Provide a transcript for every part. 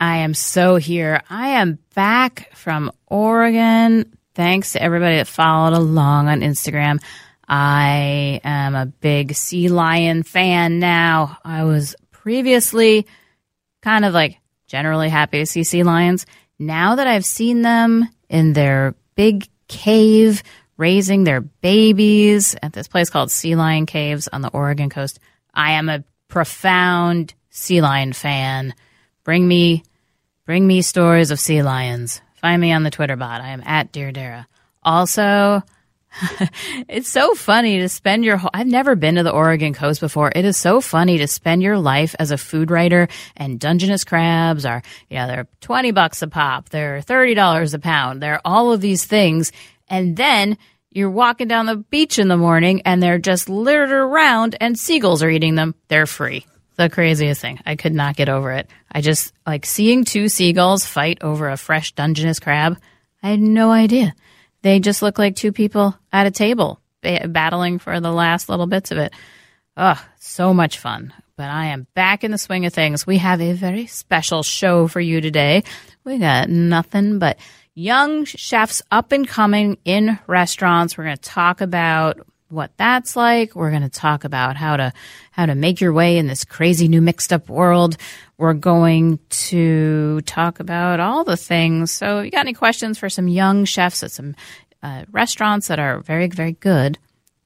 I am so here. I am back from Oregon. Thanks to everybody that followed along on Instagram. I am a big sea lion fan now. I was previously kind of like generally happy to see sea lions. Now that I've seen them in their big cave raising their babies at this place called Sea Lion Caves on the Oregon coast, I am a profound sea lion fan. Bring me bring me stories of sea lions. Find me on the Twitter bot. I am at Dear Dara. Also, it's so funny to spend your whole, I've never been to the Oregon coast before. It is so funny to spend your life as a food writer and Dungeness crabs are, you know, they're 20 bucks a pop. They're $30 a pound. They're all of these things. And then you're walking down the beach in the morning and they're just littered around and seagulls are eating them. They're free. The craziest thing. I could not get over it. I just like seeing two seagulls fight over a fresh Dungeness crab. I had no idea. They just look like two people at a table battling for the last little bits of it. Ugh, so much fun. But I am back in the swing of things. We have a very special show for you today. We got nothing but young chefs up and coming in restaurants. We're going to talk about what that's like. We're going to talk about how to how to make your way in this crazy new mixed up world. We're going to talk about all the things. So, if you got any questions for some young chefs at some uh, restaurants that are very very good,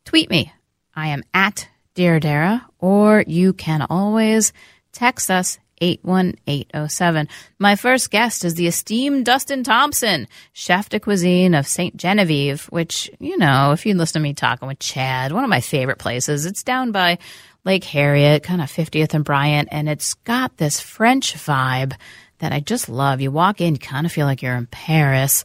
tweet me. I am at Dear Dara, or you can always text us 81807. My first guest is the esteemed Dustin Thompson, chef de cuisine of St. Genevieve, which, you know, if you listen to me talking with Chad, one of my favorite places. It's down by Lake Harriet, kind of 50th and Bryant, and it's got this French vibe that I just love. You walk in, you kind of feel like you're in Paris.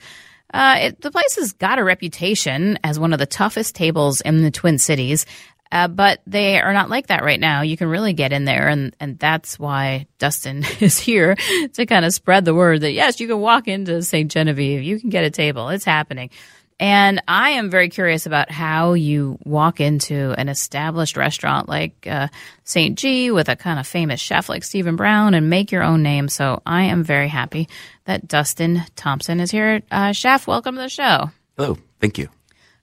Uh, it, the place has got a reputation as one of the toughest tables in the Twin Cities. Uh, but they are not like that right now. You can really get in there, and, and that's why Dustin is here to kind of spread the word that yes, you can walk into St. Genevieve, you can get a table, it's happening. And I am very curious about how you walk into an established restaurant like uh, St. G with a kind of famous chef like Steven Brown and make your own name. So I am very happy that Dustin Thompson is here. Uh, chef, welcome to the show. Hello. Thank you.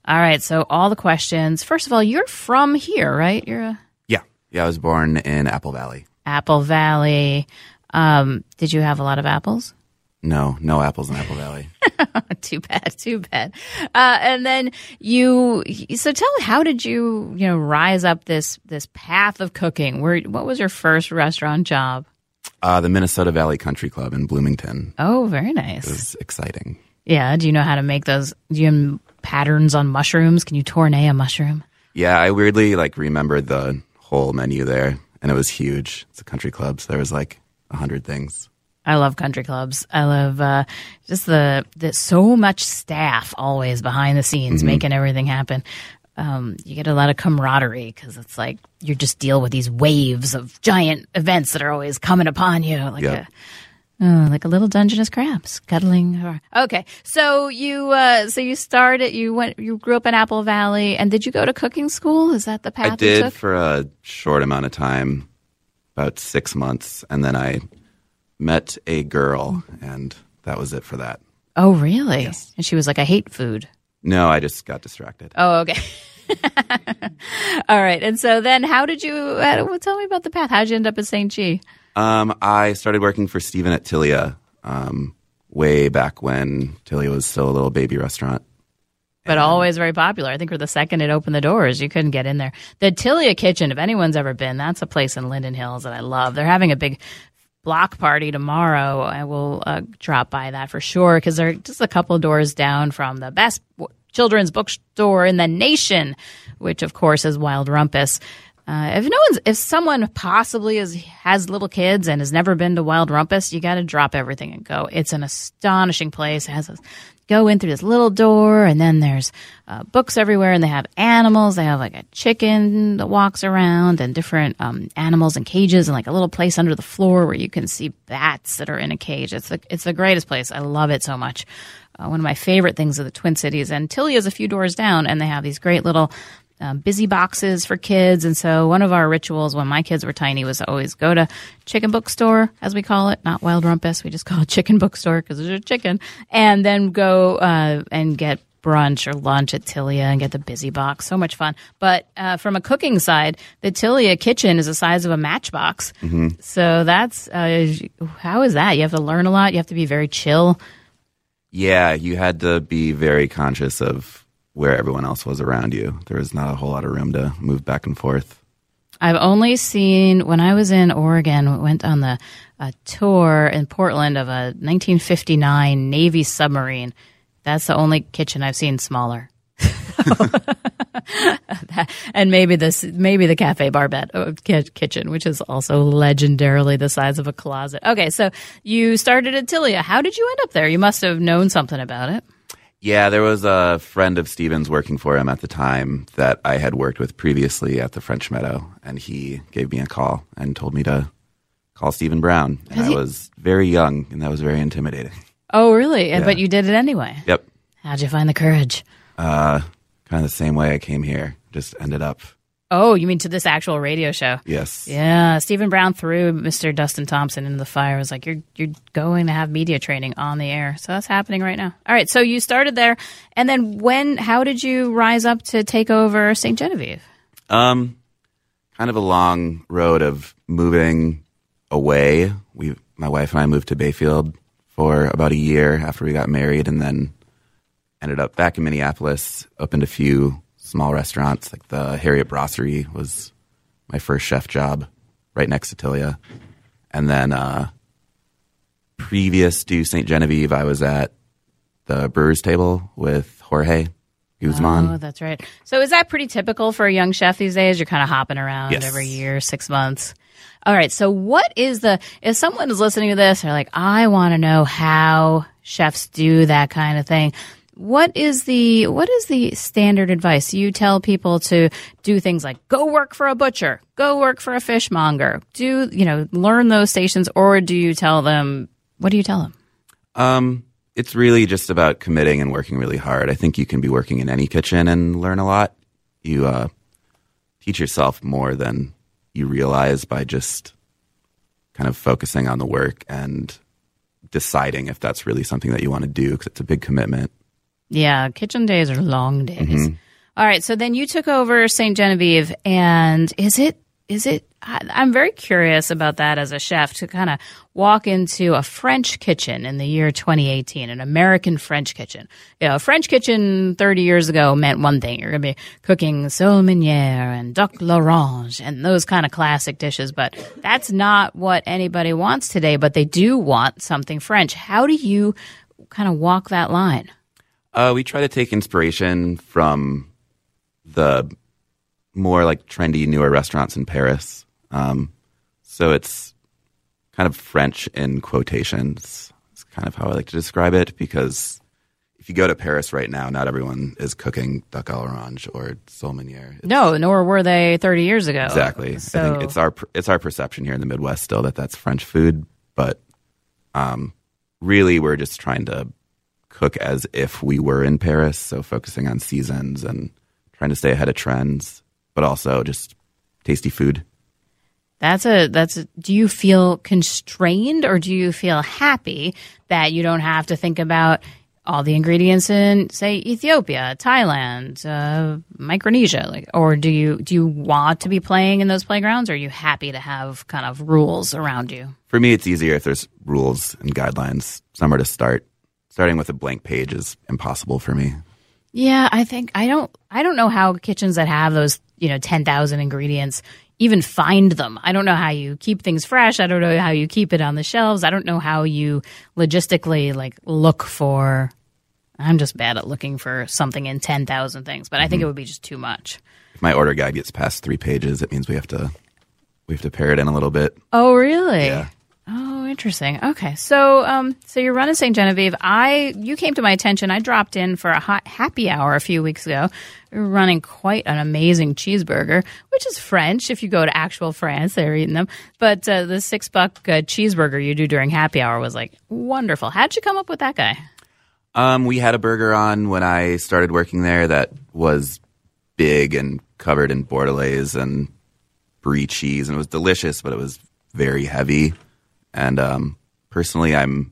All right. So all the questions. First of all, you're from here, right? You're a Yeah. Yeah. I was born in Apple Valley. Apple Valley. Um, did you have a lot of apples? No, no apples in Apple Valley. too bad, too bad. Uh, and then you, so tell how did you, you know, rise up this this path of cooking? Where, what was your first restaurant job? Uh, the Minnesota Valley Country Club in Bloomington. Oh, very nice. It was exciting. Yeah. Do you know how to make those? Do you patterns on mushrooms? Can you tourne a mushroom? Yeah, I weirdly like remembered the whole menu there, and it was huge. It's a country club, so there was like a hundred things. I love country clubs. I love uh, just the, the so much staff always behind the scenes Mm-hmm. making everything happen. Um, you get a lot of camaraderie because it's like you just deal with these waves of giant events that are always coming upon you, like Yep. a oh, like a little Dungeness crab scuttling. Okay, so you uh, so you started. You went. You grew up in Apple Valley, and did you go to cooking school? Is that the path I did for a short amount of time, about six months, and then I met a girl, and that was it for that. oh, really? Yes. And she was like, "I hate food." No, I just got distracted. Oh, okay. All right. And so then, how did you? Uh, well, tell me about the path. How did you end up at St. G? Um, I started working for Steven at Tilia um, way back when Tilia was still a little baby restaurant. But always very popular. I think we're the second it opened the doors. You couldn't get in there. The Tilia Kitchen, if anyone's ever been, that's a place in Linden Hills that I love. They're having a big block party tomorrow. I will uh, drop by that for sure because they're just a couple doors down from the best w- children's bookstore in the nation, which of course is Wild Rumpus. Uh, if no one's, if someone possibly is, has little kids and has never been to Wild Rumpus, you got to drop everything and go. It's an astonishing place. It has a, go in through this little door, and then there's uh, books everywhere, and they have animals. They have like a chicken that walks around, and different um, animals in cages, and like a little place under the floor where you can see bats that are in a cage. It's the it's the greatest place. I love it so much. Uh, one of my favorite things of the Twin Cities, and Tilia is a few doors down, and they have these great little um, busy boxes for kids. And so one of our rituals when my kids were tiny was always go to chicken bookstore, as we call it, not Wild Rumpus. We just call it chicken bookstore because there's a chicken. And then go uh, and get brunch or lunch at Tilia and get the busy box. So much fun. But uh, from a cooking side, the Tilia kitchen is the size of a matchbox. So that's uh, how is that? You have to learn a lot. You have to be very chill. Yeah, you had to be very conscious of where everyone else was around you. There was not a whole lot of room to move back and forth. I've only seen when I was in Oregon, went on the a tour in Portland of a 1959 Navy submarine. That's the only kitchen I've seen smaller. and maybe this, maybe the Cafe Barbette uh, ki- kitchen, which is also legendarily the size of a closet. Okay, so you started at Tilia. How did you end up there? You must have known something about it. Yeah, there was a friend of Steven's working for him at the time that I had worked with previously at the French Meadow, and he gave me a call and told me to call Steven Brown. And Has I he- was very young, and that was very intimidating. Oh, really? Yeah. But you did it anyway. Yep, How'd you find the courage? uh, kind of the same way I came here. Just ended up, Oh, you mean to this actual radio show? yes, Yeah, Steven Brown threw Mr. Dustin Thompson into the fire. It was like, you're you're going to have media training on the air, so that's happening right now. All right, so you started there, and then when? How did you rise up to take over St. Genevieve? Um, kind of a long road of moving away. We, my wife and I, moved to Bayfield for about a year after we got married, and then ended up back in Minneapolis. Opened a few small restaurants, like the Harriet Brasserie was my first chef job, right next to Tilia, and then uh, previous to St. Genevieve, I was at the Brewers Table with Jorge Guzman. Oh, that's right. So is that pretty typical for a young chef these days? You're kind of hopping around Yes. every year, six months. All right. So what is the, if someone is listening to this, they're like, I want to know how chefs do that kind of thing. What is the, what is the standard advice? You tell people to do things like go work for a butcher, go work for a fishmonger, do, you know, learn those stations, or do you tell them, what do you tell them? Um, it's really just about committing and working really hard. I think you can be working in any kitchen and learn a lot. You uh, teach yourself more than you realize by just kind of focusing on the work and deciding if that's really something that you want to do because it's a big commitment. Yeah, kitchen days are long days. Mm-hmm. All right, so then you took over St. Genevieve, and is it is it? I, I'm very curious about that as a chef to kind of walk into a French kitchen in the year 2018, an American French kitchen. You know, a French kitchen 30 years ago meant one thing: you're going to be cooking sole and duck l'orange and those kind of classic dishes. But that's not what anybody wants today. But they do want something French. How do you kind of walk that line? Uh, we try to take inspiration from the more like trendy, newer restaurants in Paris. Um, so it's kind of French in quotations. It's kind of how I like to describe it because if you go to Paris right now, not everyone is cooking duck à l'orange or sole meuniere. It's- No, nor were they 30 years ago. Exactly. I think it's our it's our perception here in the Midwest still that that's French food, but um, really we're just trying to cook as if we were in Paris. So focusing on seasons and trying to stay ahead of trends, but also just tasty food. that's a that's a, do you feel constrained or do you feel happy that you don't have to think about all the ingredients in say Ethiopia, Thailand, uh, Micronesia like or do you do you want to be playing in those playgrounds or are you happy to have kind of rules around you? For me, it's easier if there's rules and guidelines somewhere to start. Starting with a blank page is impossible for me. Yeah, I think I don't I don't know how kitchens that have those, you know, 10,000 ingredients even find them. I don't know how you keep things fresh. I don't know how you keep it on the shelves. I don't know how you logistically like look for I'm just bad at looking for something in 10,000 things, but I think it mm-hmm. would be just too much. If my order guide gets past three pages, it means we have to we have to pare it in a little bit. Oh, really? Yeah. Oh, interesting. Okay, so um, so you're running St. Genevieve. I you came to my attention. I dropped in for a hot happy hour a few weeks ago. Running quite an amazing cheeseburger, which is French. If you go to actual France, they're eating them. But uh, the six buck uh, cheeseburger you do during happy hour was like wonderful. How'd you come up with that guy? Um, we had a burger on when I started working there that was big and covered in bordelaise and brie cheese, and it was delicious, but it was very heavy. And um, personally, I'm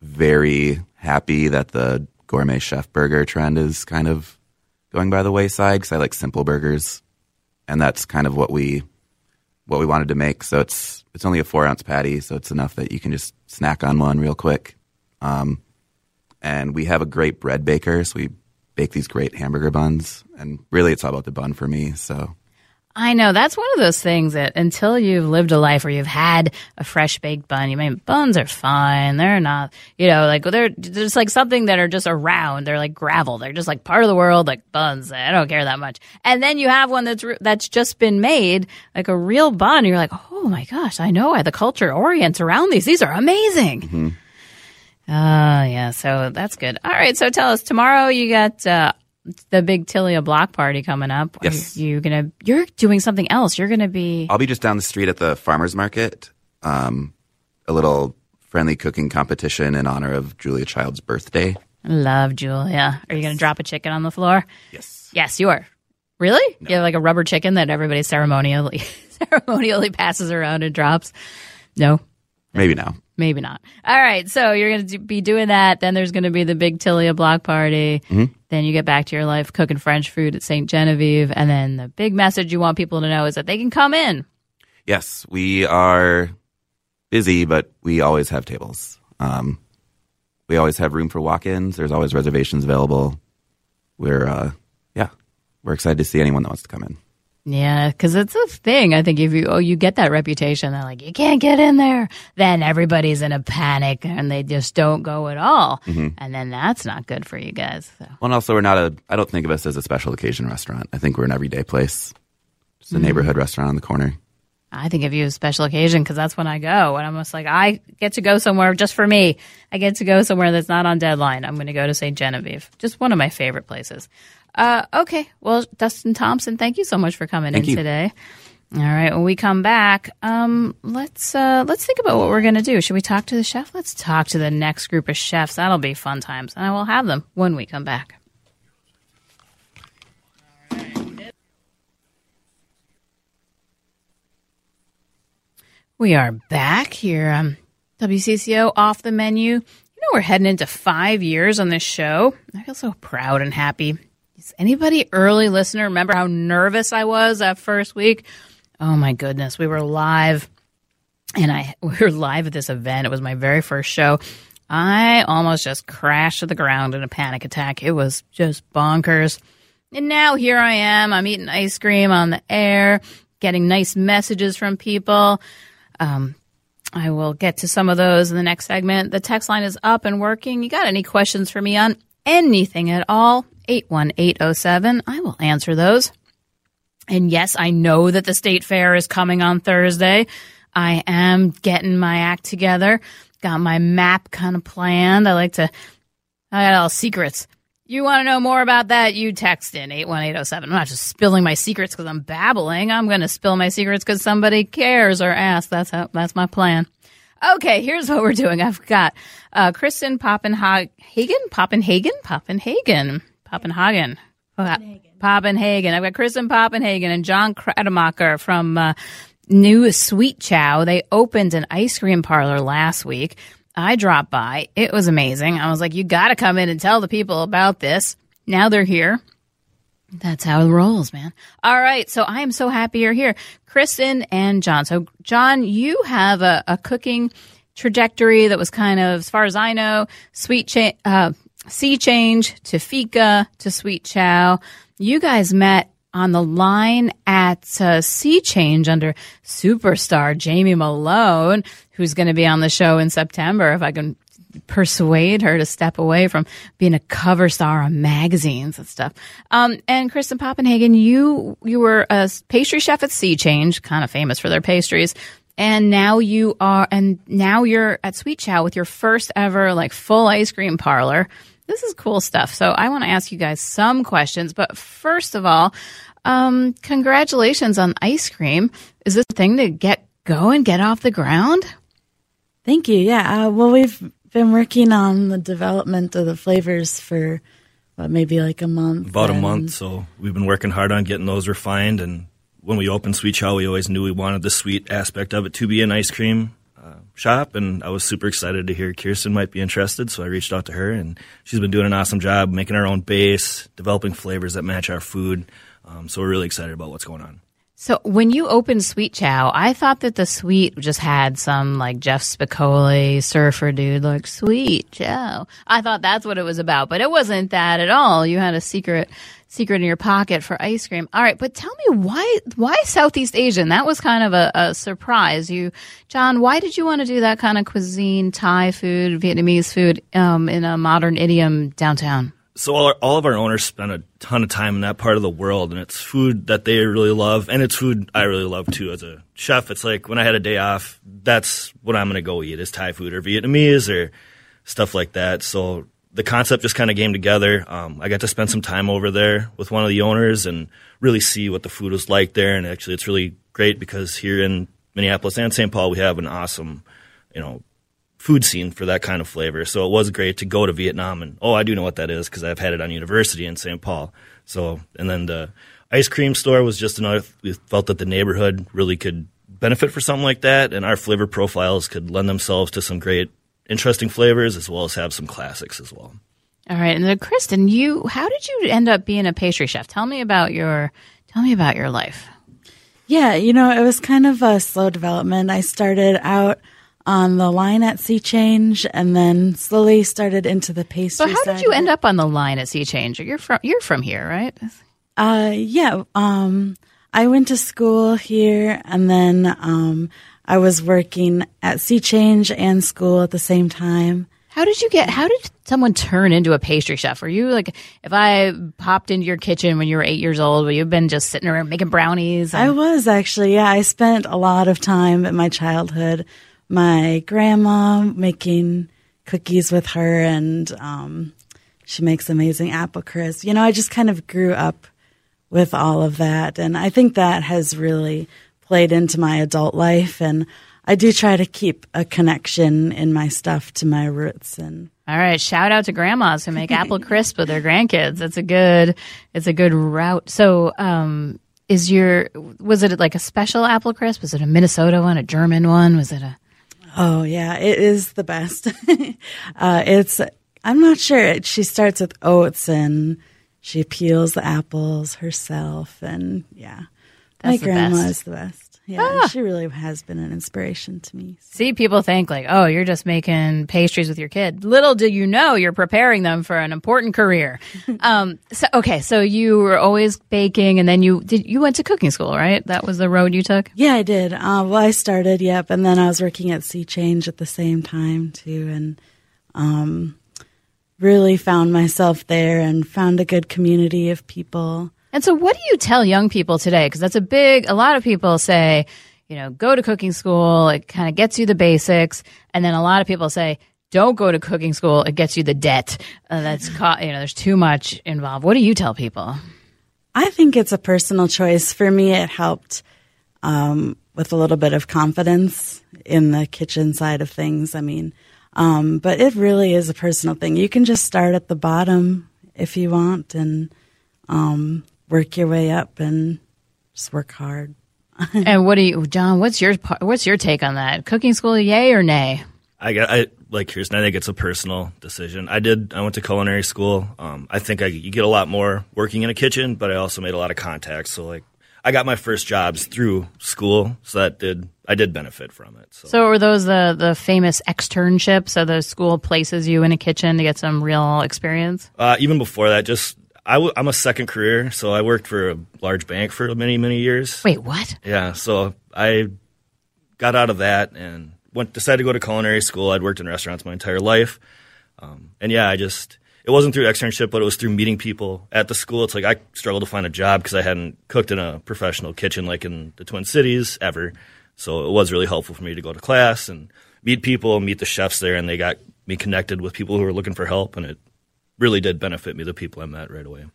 very happy that the gourmet chef burger trend is kind of going by the wayside because I like simple burgers, and that's kind of what we what we wanted to make. So it's it's only a four ounce patty, so it's enough that you can just snack on one real quick. Um, and we have a great bread baker, so we bake these great hamburger buns. And really, it's all about the bun for me. So I know that's one of those things that until you've lived a life where you've had a fresh baked bun, you mean buns are fine. They're not, you know, like they're just like something that are just around. They're like gravel. They're just like part of the world, like buns. I don't care that much. And then you have one that's that's just been made, like a real bun. And you're like, oh my gosh, I know why the culture orients around these. These are amazing. Oh, yeah. So that's good. All right. So tell us tomorrow you got uh, the big Tilia block party coming up. Are Yes. You gonna you're doing something else. You're gonna be I'll be just down the street at the farmers market. Um, a little friendly cooking competition in honor of Julia Child's birthday. love Julia. Are you gonna drop a chicken on the floor? Yes. Yes, you are. Really? You have like a rubber chicken that everybody ceremonially ceremonially passes around and drops. No, Maybe now. maybe not. All right, so you're going to be doing that. Then there's going to be the big Tilia block party. Then you get back to your life cooking French food at St. Genevieve, and then the big message you want people to know is that they can come in. Yes, we are busy, but we always have tables. Um, we always have room for walk-ins. There's always reservations available. We're, uh, yeah, we're excited to see anyone that wants to come in. Yeah, because it's a thing. I think if you oh you get that reputation, they're like you can't get in there, then everybody's in a panic and they just don't go at all, mm-hmm. and then that's not good for you guys. So. Well, and also we're not a. I don't think of us as a special occasion restaurant. I think we're an everyday place. Just a mm-hmm. neighborhood restaurant on the corner. I think of you as a special occasion because that's when I go. And I'm just like, I get to go somewhere just for me. I get to go somewhere that's not on deadline. I'm going to go to St. Genevieve. Just one of my favorite places. Uh, okay. Well, Dustin Thompson, thank you so much for coming Thank in you. today. All right. When we come back, um, let's uh, let's think about what we're going to do. Should we talk to the chef? Let's talk to the next group of chefs. That'll be fun times, and I will have them when we come back. We are back here. Um, WCCO off the menu. You know, we're heading into five years on this show. I feel so proud and happy. Does anybody early listener remember how nervous I was that first week? Oh my goodness, we were live, and I we were live at this event. It was my very first show. I almost just crashed to the ground in a panic attack. It was just bonkers. And now here I am. I'm eating ice cream on the air, getting nice messages from people. Um, I will get to some of those in the next segment. The text line is up and working. You got any questions for me on anything at all? 81807. I will answer those. And yes, I know that the state fair is coming on Thursday. I am getting my act together. Got my map kind of planned. I like to, I got all secrets. You want to know more about that? You text in 81807. I'm not just spilling my secrets because I'm babbling. I'm going to spill my secrets because somebody cares or asks. That's how, that's my plan. Okay, here's what we're doing. I've got uh, Kristen Poppenhagen, Hagen, Poppenhagen, Poppenhagen, Poppenhagen, Poppenhagen. I've got Kristen Poppenhagen and John Krattenmacher from uh, New Sweet Chow. They opened an ice cream parlor last week. I dropped by. It was amazing. I was like, you got to come in and tell the people about this. Now they're here. That's how it rolls, man. All right. So I am so happy you're here. Kristen and John. So, John, you have a, a cooking trajectory that was kind of, as far as I know, sweet cha- uh, sea change to fika to sweet chow. You guys met on the line at uh, Sea Change under superstar Jamie Malone, who's going to be on the show in September. If I can persuade her to step away from being a cover star on magazines and stuff. Um, and Kristen Poppenhagen, you you were a pastry chef at Sea Change, kind of famous for their pastries. And now you are, and now you're at Sweet Chow with your first ever like full ice cream parlor. This is cool stuff. So I want to ask you guys some questions, but first of all, um, congratulations on ice cream. Is this a thing to get going, get off the ground? Thank you. Yeah. Uh, well, we've been working on the development of the flavors for what, maybe like a month. About a month, so we've been working hard on getting those refined. And when we opened Sweet Chow, we always knew we wanted the sweet aspect of it to be an ice cream uh, shop. And I was super excited to hear Kristen might be interested, so I reached out to her, and she's been doing an awesome job making our own base, developing flavors that match our food. Um, so we're really excited about what's going on. So when you opened Sweet Chow, I thought that the sweet just had some like Jeff Spicoli surfer dude, like Sweet Chow. I thought that's what it was about, but it wasn't that at all. You had a secret secret in your pocket for ice cream. All right, but tell me why why Southeast Asian? That was kind of a, a surprise. You, John, why did you want to do that kind of cuisine, Thai food, Vietnamese food, um, in a modern idiom downtown? So all, our, all of our owners spend a ton of time in that part of the world and it's food that they really love and it's food i really love too as a chef. It's like when i had a day off that's what i'm going to go eat is thai food or vietnamese or stuff like that. So the concept just kind of came together. Um, i got to spend some time over there with one of the owners and really see what the food was like there and actually it's really great because here in minneapolis and st paul we have an awesome you know food scene for that kind of flavor. So it was great to go to Vietnam and oh, I do know what that is because I've had it on university in St. Paul. So and then the ice cream store was just another. We felt that the neighborhood really could benefit for something like that, and our flavor profiles could lend themselves to some great, interesting flavors as well as have some classics as well. All right, and then Kristen, you how did you end up being a pastry chef? Tell me about your tell me about your life. Yeah, you know, it was kind of a slow development. I started out on the line at Sea Change and then slowly started into the pastry. So how did you end up on the line at Sea Change? You're from you're from here, right? Uh, yeah. Um, I went to school here and then um, I was working at Sea Change and school at the same time. How did you get? How did someone turn into a pastry chef? Were you like, if I popped into your kitchen when you were eight years old, would you have been just sitting around making brownies? I was actually, yeah. I spent a lot of time in my childhood. My grandma making cookies with her, and um, she makes amazing apple crisp. You know, I just kind of grew up with all of that, and I think that has really played into my adult life. And I do try to keep a connection in my stuff to my roots and. All right, shout out to grandmas who make apple crisp with their grandkids. That's a good, it's a good route. So, um, is your was it like a special apple crisp? Was it a Minnesota one, a German one? Was it a Oh yeah, it is the best. uh, it's I'm not sure. She starts with oats and she peels the apples herself, and yeah, That's my grandma best. is the best. Yeah, she really has been an inspiration to me. See, people think like, oh, you're just making pastries with your kid. Little do you know, you're preparing them for an important career. um, so okay, so you were always baking, and then you did you went to cooking school, right? That was the road you took. Yeah, I did. Uh, well, I started, yep, and then I was working at Sea Change at the same time too, and um, really found myself there and found a good community of people. And so, what do you tell young people today? Because that's a big. A lot of people say, you know, go to cooking school. It kind of gets you the basics, and then a lot of people say. Don't go to cooking school. It gets you the debt. Uh, that's co- you know. There's too much involved. What do you tell people? I think it's a personal choice. For me, it helped um, with a little bit of confidence in the kitchen side of things. I mean, um, but it really is a personal thing. You can just start at the bottom if you want and um, work your way up and just work hard. and what do you, John? What's your par- what's your take on that? Cooking school, yay or nay? I got I like Kristen. I think it's a personal decision. I did. I went to culinary school. Um, I think I you get a lot more working in a kitchen, but I also made a lot of contacts. So like I got my first jobs through school, so that did I did benefit from it. So, So, were those the the famous externships? So, the school places you in a kitchen to get some real experience? uh, even before that, just I w- I'm a second career, so I worked for a large bank for many many years. Wait, what? Yeah, so I got out of that and went decided to go to culinary school. I'd worked in restaurants my entire life, um, and yeah, I just it wasn't through externship, but it was through meeting people at the school. It's like I struggled to find a job because I hadn't cooked in a professional kitchen like in the Twin Cities ever. So it was really helpful for me to go to class and meet people, meet the chefs there, and they got me connected with people who were looking for help, and it really did benefit me. The people I met right away.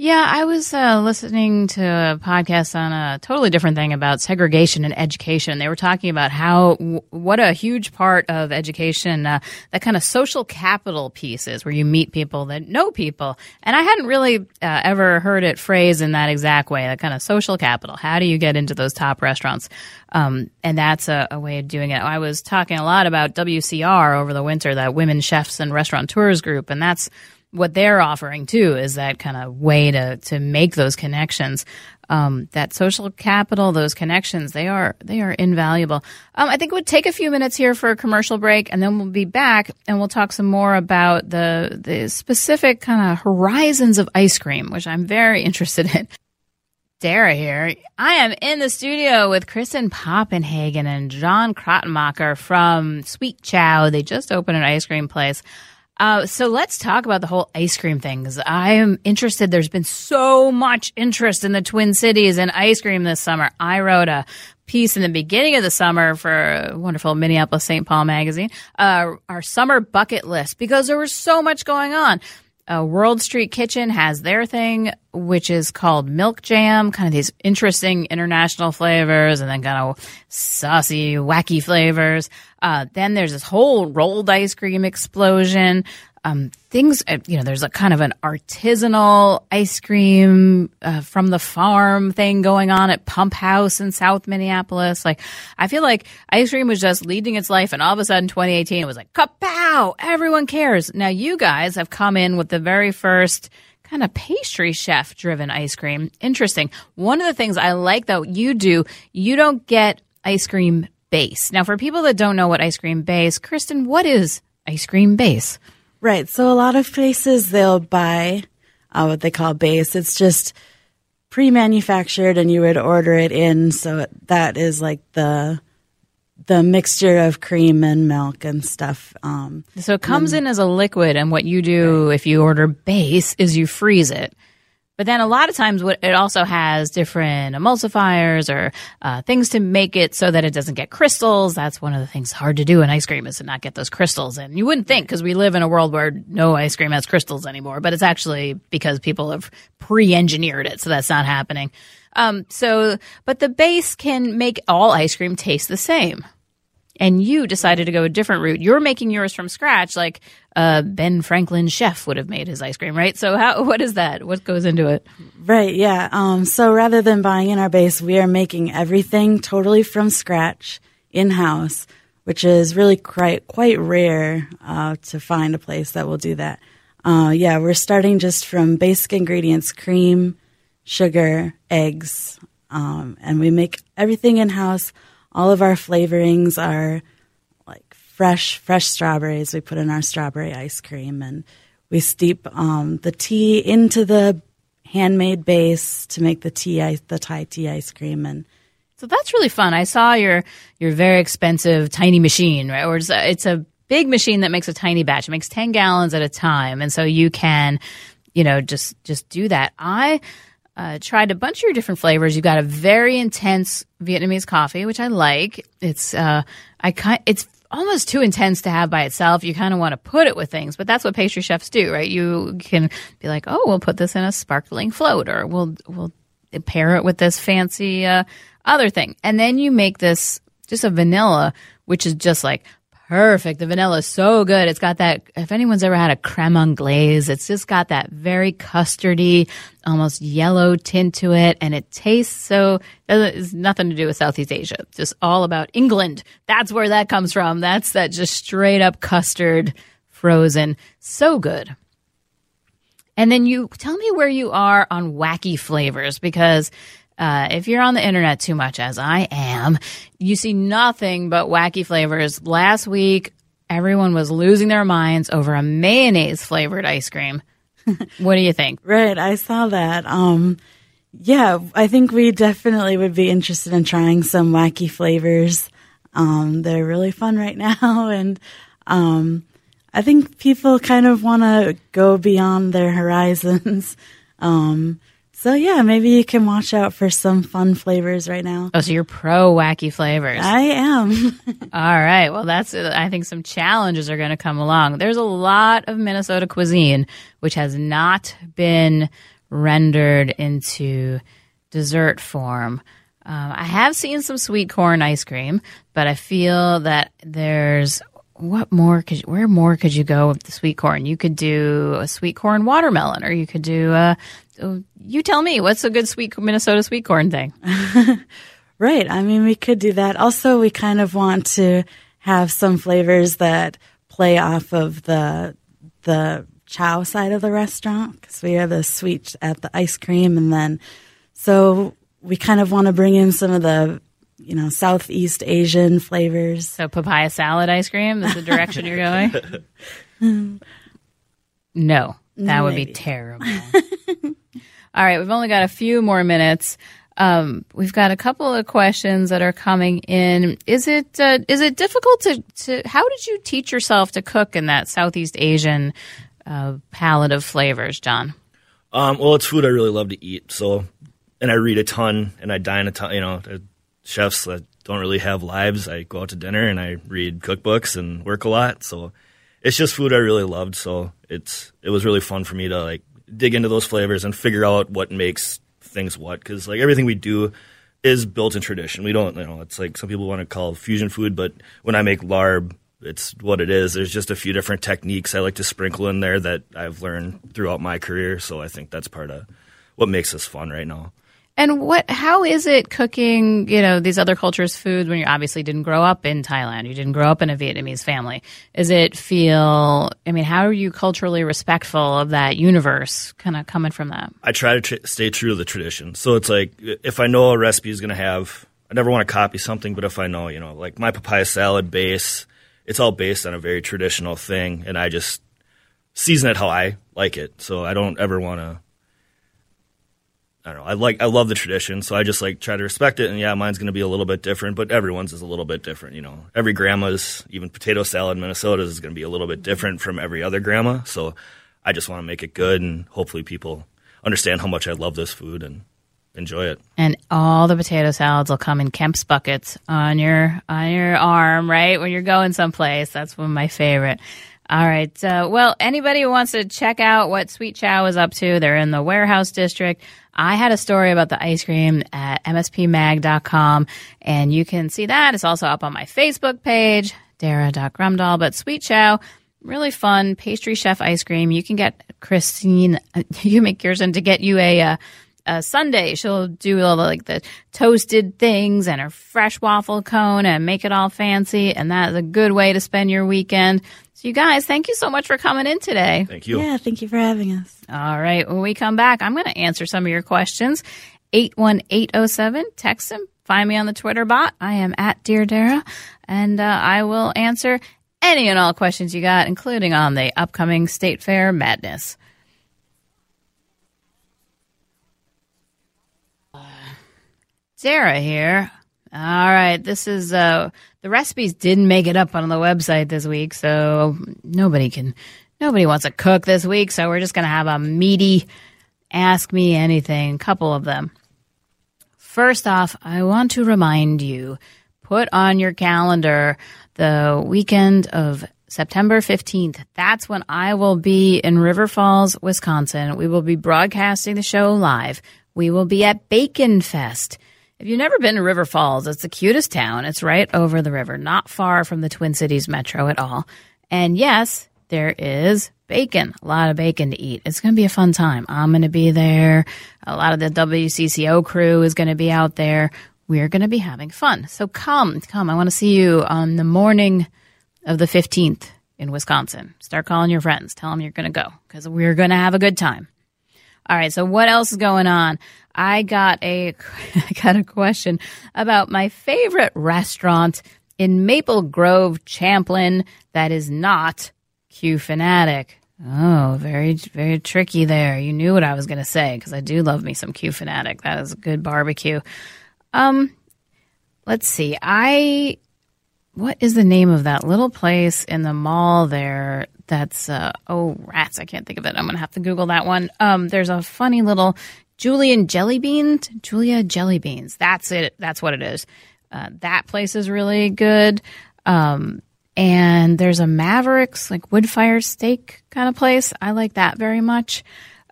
Yeah, I was uh, listening to a podcast on a totally different thing about segregation and education. They were talking about how w- what a huge part of education uh, that kind of social capital piece is, where you meet people that know people. And I hadn't really uh, ever heard it phrased in that exact way. That kind of social capital. How do you get into those top restaurants? Um, and that's a, a way of doing it. I was talking a lot about WCR over the winter, that Women Chefs and Restaurateurs group, and that's what they're offering too is that kind of way to to make those connections. Um, that social capital, those connections, they are they are invaluable. Um, I think we'll take a few minutes here for a commercial break, and then we'll be back and we'll talk some more about the the specific kind of horizons of ice cream, which I'm very interested in. Dara here. I am in the studio with Kristen Poppenhagen and John Krattenmacher from Sweet Chow. They just opened an ice cream place. Uh, so let's talk about the whole ice cream thing because I am interested. There's been so much interest in the Twin Cities and ice cream this summer. I wrote a piece in the beginning of the summer for a wonderful Minneapolis St. Paul magazine, uh, our summer bucket list because there was so much going on. Uh, World Street Kitchen has their thing, which is called Milk Jam, kind of these interesting international flavors and then kind of saucy, wacky flavors. Uh, then there's this whole rolled ice cream explosion. Um, things, uh, you know, there's a kind of an artisanal ice cream uh, from the farm thing going on at Pump House in South Minneapolis. Like, I feel like ice cream was just leading its life, and all of a sudden, 2018, it was like, kapow! Everyone cares. Now, you guys have come in with the very first kind of pastry chef driven ice cream. Interesting. One of the things I like though, you do, you don't get ice cream base. Now, for people that don't know what ice cream base, Kristen, what is ice cream base? Right. So a lot of places they'll buy uh, what they call base. It's just pre-manufactured, and you would order it in. So that is like the the mixture of cream and milk and stuff. Um, So it comes in as a liquid, and what you do if you order base is you freeze it. But then a lot of times, what it also has different emulsifiers or uh, things to make it so that it doesn't get crystals. That's one of the things hard to do in ice cream is to not get those crystals. And you wouldn't think because we live in a world where no ice cream has crystals anymore, but it's actually because people have pre-engineered it, so that's not happening. Um, so, but the base can make all ice cream taste the same and you decided to go a different route. You're making yours from scratch, like uh, Ben Franklin chef would have made his ice cream, right? So, how what is that? What goes into it? Right, yeah. Um, so rather than buying in our base, we are making everything totally from scratch in house, which is really quite quite rare uh, to find a place that will do that. Uh, yeah, we're starting just from basic ingredients: cream, sugar, eggs, um, and we make everything in house. All of our flavorings are like fresh, fresh strawberries. We put in our strawberry ice cream, and we steep um, the tea into the handmade base to make the tea the Thai tea ice cream, and So that's really fun. I saw your your very expensive tiny machine, right? Or it's a, it's a big machine that makes a tiny batch. It makes ten gallons at a time, and so you can, you know, just just do that. I uh, tried a bunch of your different flavors. You've got a very intense Vietnamese coffee, which I like. It's uh, I kind it's almost too intense to have by itself. You kind of want to put it with things, but that's what pastry chefs do, right? You can be like, oh, we'll put this in a sparkling float, or we'll we'll pair it with this fancy uh, other thing, and then you make this just a vanilla, which is just like perfect. The vanilla is so good. It's got that. If anyone's ever had a creme anglaise, it's just got that very custardy, almost yellow tint to it, and it tastes so. It's nothing to do with Southeast Asia. It's just all about England. That's where that comes from. That's that just straight up custard, frozen, so good. And then you tell me where you are on wacky flavors because uh, if you're on the internet too much, as I am, you see nothing but wacky flavors. Last week, everyone was losing their minds over a mayonnaise flavored ice cream. what do you think? Right, I saw that. Um, yeah, I think we definitely would be interested in trying some wacky flavors. Um, they're really fun right now, and um, I think people kind of want to go beyond their horizons. Um, so yeah, maybe you can watch out for some fun flavors right now. Oh, so you're pro wacky flavors. I am. All right. Well, that's, I think some challenges are going to come along. There's a lot of Minnesota cuisine which has not been rendered into dessert form. Um, I have seen some sweet corn ice cream, but I feel that there's what more could you, where more could you go with the sweet corn? You could do a sweet corn watermelon, or you could do a. Oh, you tell me what's a good sweet Minnesota sweet corn thing. right. I mean, we could do that. Also, we kind of want to have some flavors that play off of the the chow side of the restaurant because we have the sweet at the ice cream, and then so we kind of want to bring in some of the you know, Southeast Asian flavors. So papaya salad ice cream is the direction you're going? no, that would be terrible. All right, we've only got a few more minutes. Um, we've got a couple of questions that are coming in. Is it uh, is it difficult to, to how did you teach yourself to cook in that Southeast Asian uh, palette of flavors, John? Um, well, it's food I really love to eat. So, and I read a ton, and I dine a ton. You know, chefs that don't really have lives. I go out to dinner and I read cookbooks and work a lot. So it's just food I really loved. So it's it was really fun for me to like dig into those flavors and figure out what makes things what because like everything we do is built in tradition. We don't you know it's like some people want to call fusion food, but when I make larb. It's what it is. There's just a few different techniques I like to sprinkle in there that I've learned throughout my career. So I think that's part of what makes us fun right now. And what? How is it cooking? You know these other cultures' food when you obviously didn't grow up in Thailand. You didn't grow up in a Vietnamese family. Is it feel? I mean, how are you culturally respectful of that universe? Kind of coming from that. I try to tr- stay true to the tradition. So it's like if I know a recipe is going to have, I never want to copy something, but if I know, you know, like my papaya salad base, it's all based on a very traditional thing, and I just season it how I like it. So I don't ever want to I don't know. I like I love the tradition, so I just like try to respect it. And yeah, mine's going to be a little bit different, but everyone's is a little bit different. You know, every grandma's even potato salad in Minnesota is going to be a little bit different from every other grandma. So I just want to make it good, and hopefully people understand how much I love this food and enjoy it. And all the potato salads will come in Kemp's buckets on your on your arm, right when you're going someplace. That's one of my favorite. All right. Uh, well, anybody who wants to check out what Sweet Chow is up to, they're in the warehouse district. I had a story about the ice cream at mspmag.com, and you can see that. It's also up on my Facebook page, Dara.Grumdahl. But Sweet Chow, really fun pastry chef ice cream. You can get Christine, you make yours and to get you a, uh, a sundae. She'll do all the, like the toasted things and her fresh waffle cone and make it all fancy. And that is a good way to spend your weekend. So, you guys, thank you so much for coming in today. Thank you. Yeah, thank you for having us. All right. When we come back, I'm going to answer some of your questions. 81807, text them. Find me on the Twitter bot. I am at Dear Dara, and uh, I will answer any and all questions you got, including on the upcoming State Fair madness. Dara here. All right, this is uh the recipes didn't make it up on the website this week, so nobody can nobody wants to cook this week, so we're just going to have a meaty ask me anything, couple of them. First off, I want to remind you put on your calendar the weekend of September 15th. That's when I will be in River Falls, Wisconsin. We will be broadcasting the show live. We will be at Bacon Fest. If you've never been to River Falls, it's the cutest town. It's right over the river, not far from the Twin Cities Metro at all. And yes, there is bacon, a lot of bacon to eat. It's going to be a fun time. I'm going to be there. A lot of the WCCO crew is going to be out there. We're going to be having fun. So come, come. I want to see you on the morning of the 15th in Wisconsin. Start calling your friends. Tell them you're going to go because we're going to have a good time. All right. So what else is going on? I got a I got a question about my favorite restaurant in Maple Grove, Champlin that is not Q Fanatic. Oh, very very tricky there. You knew what I was going to say because I do love me some Q Fanatic. That is a good barbecue. Um let's see. I what is the name of that little place in the mall there? That's uh, oh rats! I can't think of it. I'm gonna have to Google that one. Um, there's a funny little Julian Jelly Beans, Julia Jelly Beans. That's it. That's what it is. Uh, that place is really good. Um, and there's a Mavericks like wood fire steak kind of place. I like that very much.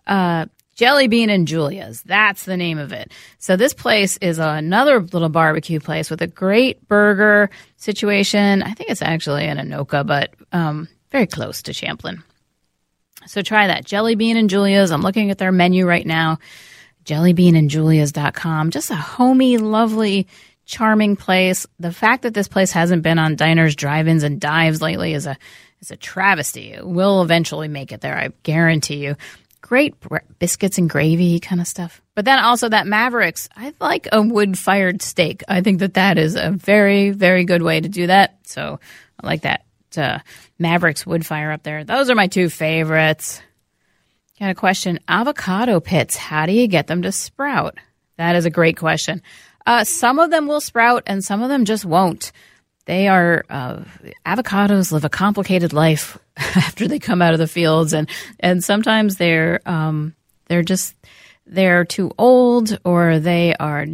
Uh, Jelly Bean and Julia's. That's the name of it. So this place is another little barbecue place with a great burger situation. I think it's actually in Anoka, but um, very close to Champlin. So try that. Jelly Bean and Julia's. I'm looking at their menu right now. Jellybeanandjulia's.com. Just a homey, lovely, charming place. The fact that this place hasn't been on diners, drive-ins, and dives lately is a is a travesty. It will eventually make it there, I guarantee you. Great biscuits and gravy kind of stuff. But then also that Mavericks, I like a wood fired steak. I think that that is a very, very good way to do that. So I like that uh, Mavericks wood fire up there. Those are my two favorites. Got a question. Avocado pits, how do you get them to sprout? That is a great question. Uh, some of them will sprout and some of them just won't. They are, uh, avocados live a complicated life after they come out of the fields and, and sometimes they're, um, they're just, they're too old or they are,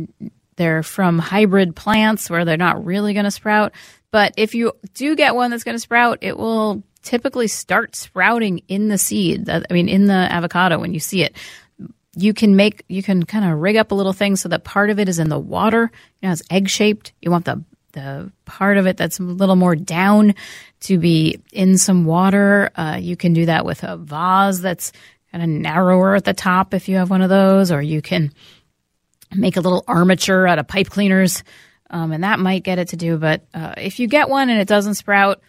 they're from hybrid plants where they're not really going to sprout. But if you do get one that's going to sprout, it will typically start sprouting in the seed. I mean, in the avocado when you see it. You can make, you can kind of rig up a little thing so that part of it is in the water. You know, it's egg shaped. You want the the part of it that's a little more down to be in some water. Uh, you can do that with a vase that's kind of narrower at the top if you have one of those, or you can make a little armature out of pipe cleaners, um, and that might get it to do. But uh, if you get one and it doesn't sprout,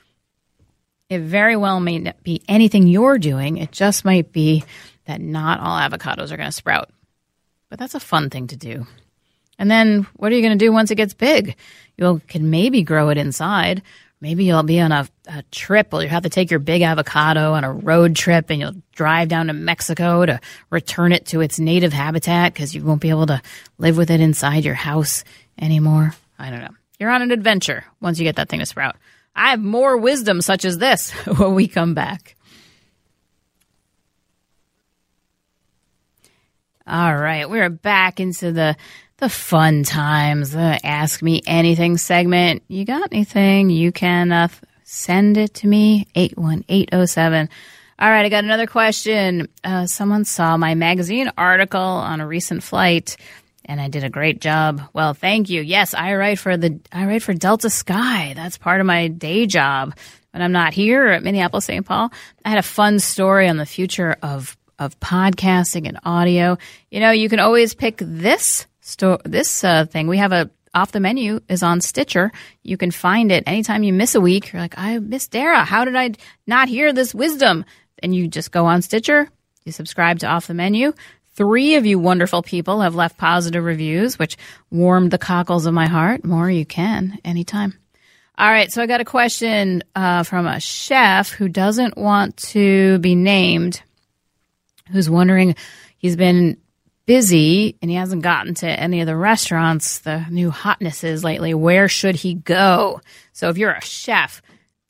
it very well may not be anything you're doing. It just might be that not all avocados are going to sprout. But that's a fun thing to do. And then what are you going to do once it gets big? You can maybe grow it inside. Maybe you'll be on a, a trip or you have to take your big avocado on a road trip and you'll drive down to Mexico to return it to its native habitat because you won't be able to live with it inside your house anymore. I don't know. You're on an adventure once you get that thing to sprout. I have more wisdom such as this when we come back. All right, we're back into the the fun times, the Ask Me Anything segment. You got anything? You can uh, send it to me, 81807. All right, I got another question. Uh, someone saw my magazine article on a recent flight and I did a great job. Well, thank you. Yes, I write for the I write for Delta Sky. That's part of my day job. When I'm not here at Minneapolis St. Paul, I had a fun story on the future of of podcasting and audio. You know, you can always pick this sto- this uh, thing. We have a off the menu is on Stitcher. You can find it anytime you miss a week. You're like, I missed Dara. How did I not hear this wisdom? And you just go on Stitcher. You subscribe to Off the Menu. Three of you wonderful people have left positive reviews, which warmed the cockles of my heart. More you can anytime. All right, so I got a question uh, from a chef who doesn't want to be named, who's wondering he's been busy and he hasn't gotten to any of the restaurants, the new hotnesses lately. Where should he go? So if you're a chef,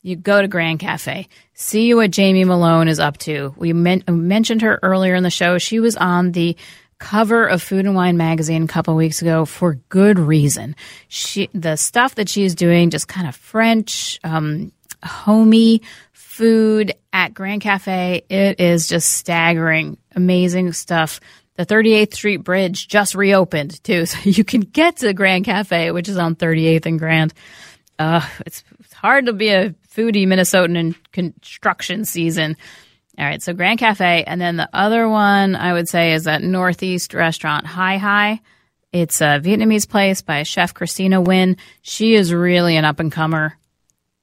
you go to Grand Cafe. See what Jamie Malone is up to. We men- mentioned her earlier in the show. She was on the cover of Food and Wine magazine a couple weeks ago for good reason. She the stuff that she doing, just kind of French, um, homey food at Grand Cafe. It is just staggering, amazing stuff. The 38th Street Bridge just reopened too, so you can get to Grand Cafe, which is on 38th and Grand. Uh, it's, it's hard to be a foodie Minnesotan in construction season. All right, so Grand Cafe, and then the other one I would say is that Northeast restaurant, Hai Hai. It's a Vietnamese place by chef Christina Nguyen. She is really an up and comer.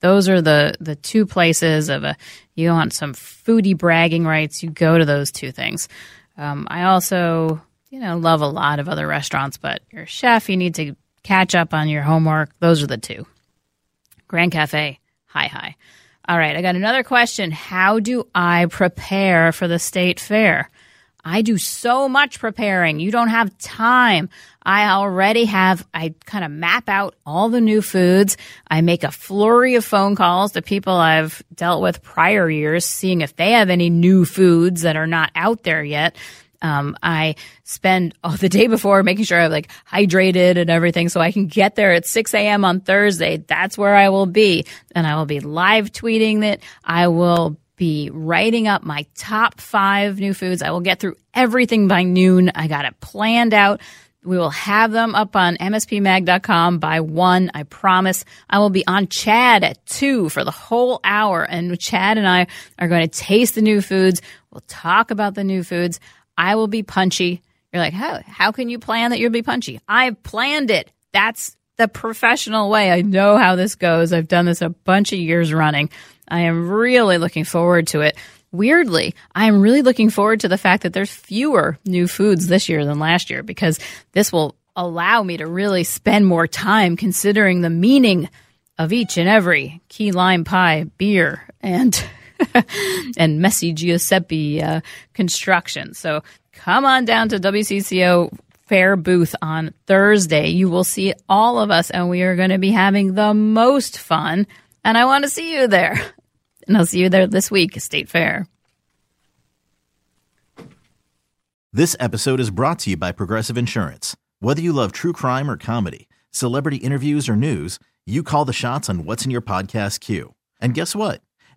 Those are the the two places of a you want some foodie bragging rights. You go to those two things. Um, I also you know love a lot of other restaurants, but you're a chef. You need to catch up on your homework. Those are the two. Grand Cafe, Hai Hai. All right, I got another question. How do I prepare for the state fair? I do so much preparing. You don't have time. I already have, I kind of map out all the new foods. I make a flurry of phone calls to people I've dealt with prior years, seeing if they have any new foods that are not out there yet. Um, I spend all the day before making sure I'm like hydrated and everything so I can get there at 6 a.m. on Thursday. That's where I will be. And I will be live tweeting it. I will be writing up my top five new foods. I will get through everything by noon. I got it planned out. We will have them up on mspmag.com by one. I promise. I will be on Chad at two for the whole hour. And Chad and I are going to taste the new foods. We'll talk about the new foods. I will be punchy. You're like, how, how can you plan that you'll be punchy? I planned it. That's the professional way. I know how this goes. I've done this a bunch of years running. I am really looking forward to it. Weirdly, I am really looking forward to the fact that there's fewer new foods this year than last year because this will allow me to really spend more time considering the meaning of each and every key lime pie, beer, and and messy Giuseppe uh, construction. So come on down to WCCO Fair booth on Thursday. You will see all of us, and we are going to be having the most fun. And I want to see you there. And I'll see you there this week, State Fair. This episode is brought to you by Progressive Insurance. Whether you love true crime or comedy, celebrity interviews or news, you call the shots on what's in your podcast queue. And guess what?